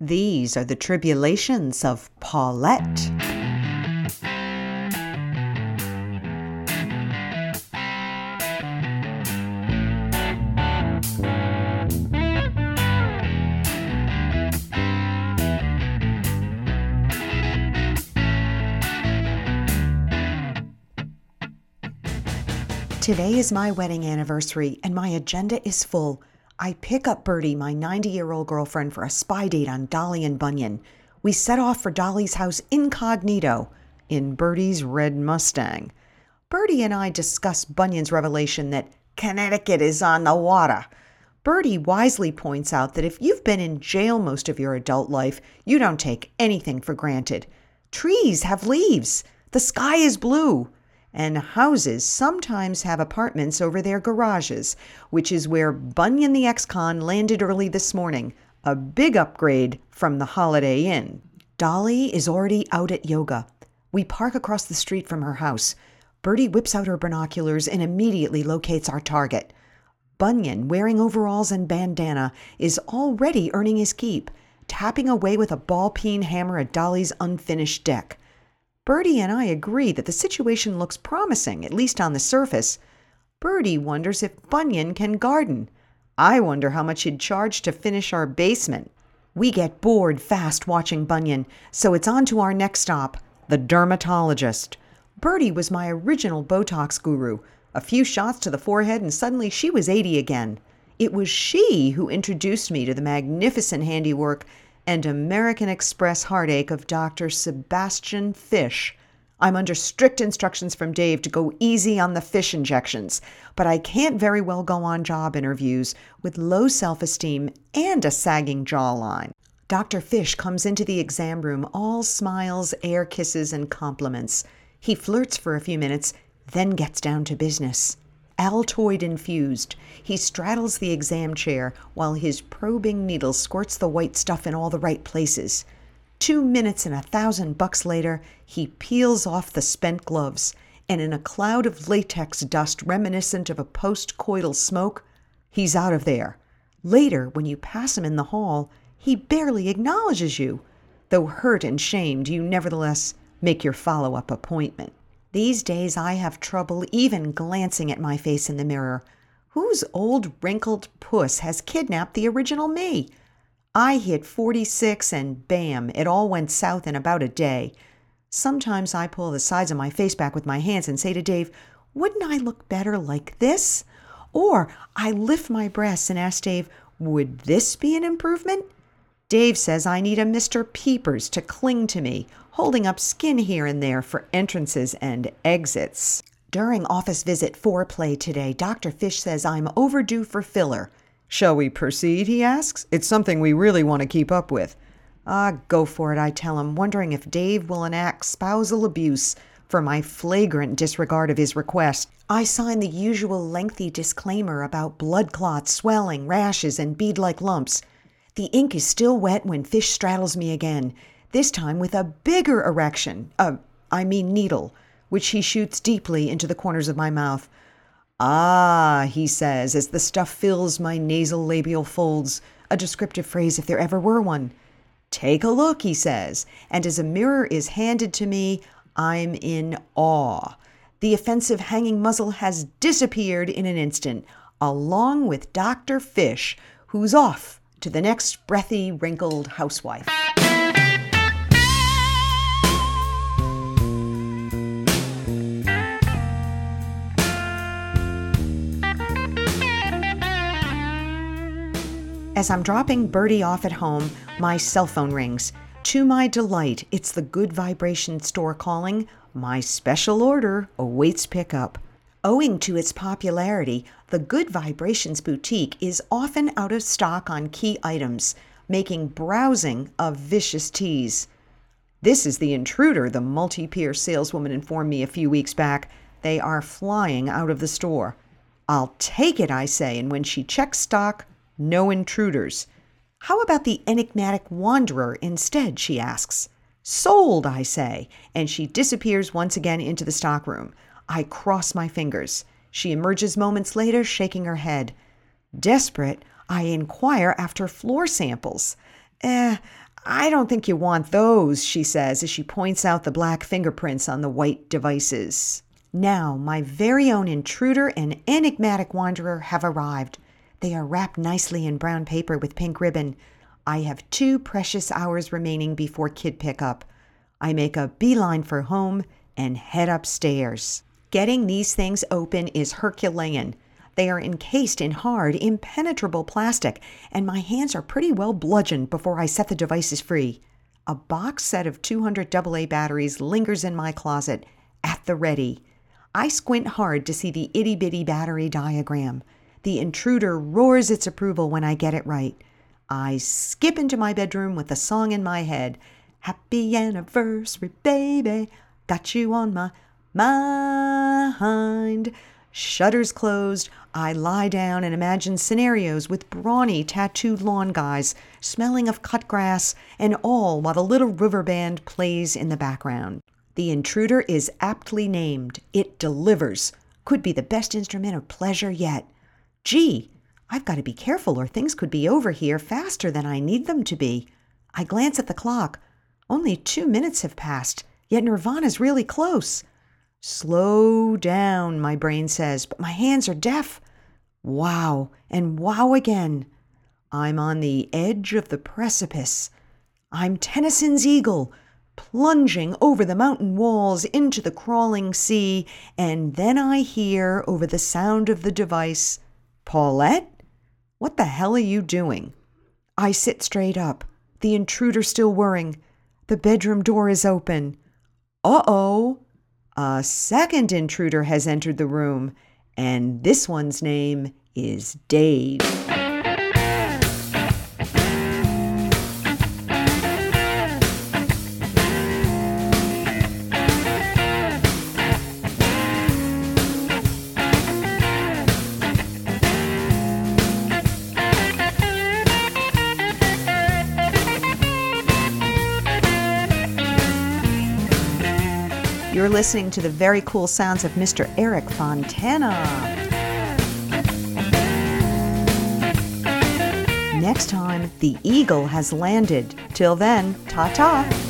These are the tribulations of Paulette. Today is my wedding anniversary, and my agenda is full. I pick up Bertie, my 90 year old girlfriend, for a spy date on Dolly and Bunyan. We set off for Dolly's house incognito in Bertie's red Mustang. Bertie and I discuss Bunyan's revelation that Connecticut is on the water. Bertie wisely points out that if you've been in jail most of your adult life, you don't take anything for granted. Trees have leaves. The sky is blue and houses sometimes have apartments over their garages, which is where Bunyan the ex con landed early this morning, a big upgrade from the Holiday Inn. Dolly is already out at yoga. We park across the street from her house. Bertie whips out her binoculars and immediately locates our target. Bunyan, wearing overalls and bandana, is already earning his keep, tapping away with a ball peen hammer at Dolly's unfinished deck. Bertie and I agree that the situation looks promising, at least on the surface. Bertie wonders if Bunyan can garden. I wonder how much he'd charge to finish our basement. We get bored fast watching Bunyan, so it's on to our next stop the dermatologist. Bertie was my original Botox guru. A few shots to the forehead, and suddenly she was 80 again. It was she who introduced me to the magnificent handiwork and American Express heartache of Dr. Sebastian Fish. I'm under strict instructions from Dave to go easy on the fish injections, but I can't very well go on job interviews with low self esteem and a sagging jawline. Dr. Fish comes into the exam room all smiles, air kisses, and compliments. He flirts for a few minutes, then gets down to business. Altoid infused. He straddles the exam chair while his probing needle squirts the white stuff in all the right places. Two minutes and a thousand bucks later, he peels off the spent gloves, and in a cloud of latex dust reminiscent of a post coital smoke, he's out of there. Later, when you pass him in the hall, he barely acknowledges you. Though hurt and shamed, you nevertheless make your follow up appointment. These days I have trouble even glancing at my face in the mirror. Whose old wrinkled puss has kidnapped the original me? I hit 46 and bam, it all went south in about a day. Sometimes I pull the sides of my face back with my hands and say to Dave, Wouldn't I look better like this? Or I lift my breasts and ask Dave, Would this be an improvement? Dave says I need a Mr. Peepers to cling to me, holding up skin here and there for entrances and exits. During office visit foreplay today, Dr. Fish says I'm overdue for filler. Shall we proceed? he asks. It's something we really want to keep up with. Ah, go for it, I tell him, wondering if Dave will enact spousal abuse for my flagrant disregard of his request. I sign the usual lengthy disclaimer about blood clots, swelling, rashes, and bead like lumps. The ink is still wet when Fish straddles me again, this time with a bigger erection, uh, I mean needle, which he shoots deeply into the corners of my mouth. Ah, he says, as the stuff fills my nasal labial folds, a descriptive phrase if there ever were one. Take a look, he says, and as a mirror is handed to me, I'm in awe. The offensive hanging muzzle has disappeared in an instant, along with Dr. Fish, who's off to the next breathy, wrinkled housewife. As I'm dropping Bertie off at home, my cell phone rings. To my delight, it's the Good Vibration store calling. My special order awaits pickup. Owing to its popularity, the Good Vibrations boutique is often out of stock on key items, making browsing a vicious tease. This is the intruder, the multi peer saleswoman informed me a few weeks back. They are flying out of the store. I'll take it, I say, and when she checks stock, no intruders. How about the enigmatic wanderer instead? she asks. Sold, I say, and she disappears once again into the stockroom. I cross my fingers. She emerges moments later, shaking her head. Desperate, I inquire after floor samples. Eh, I don't think you want those, she says as she points out the black fingerprints on the white devices. Now, my very own intruder and enigmatic wanderer have arrived. They are wrapped nicely in brown paper with pink ribbon. I have two precious hours remaining before kid pickup. I make a beeline for home and head upstairs. Getting these things open is Herculean. They are encased in hard, impenetrable plastic, and my hands are pretty well bludgeoned before I set the devices free. A box set of 200 AA batteries lingers in my closet, at the ready. I squint hard to see the itty bitty battery diagram. The intruder roars its approval when I get it right. I skip into my bedroom with the song in my head Happy anniversary, baby. Got you on my mind. Shutters closed, I lie down and imagine scenarios with brawny, tattooed lawn guys, smelling of cut grass, and all while the little river band plays in the background. The intruder is aptly named. It delivers. Could be the best instrument of pleasure yet. Gee, I've got to be careful or things could be over here faster than I need them to be. I glance at the clock. Only two minutes have passed, yet Nirvana's really close. Slow down, my brain says, but my hands are deaf. Wow, and wow again. I'm on the edge of the precipice. I'm Tennyson's eagle, plunging over the mountain walls into the crawling sea, and then I hear over the sound of the device, Paulette? What the hell are you doing? I sit straight up, the intruder still whirring. The bedroom door is open. Uh oh. A second intruder has entered the room, and this one's name is Dave. You're listening to the very cool sounds of Mr. Eric Fontana. Next time, the eagle has landed. Till then, ta ta.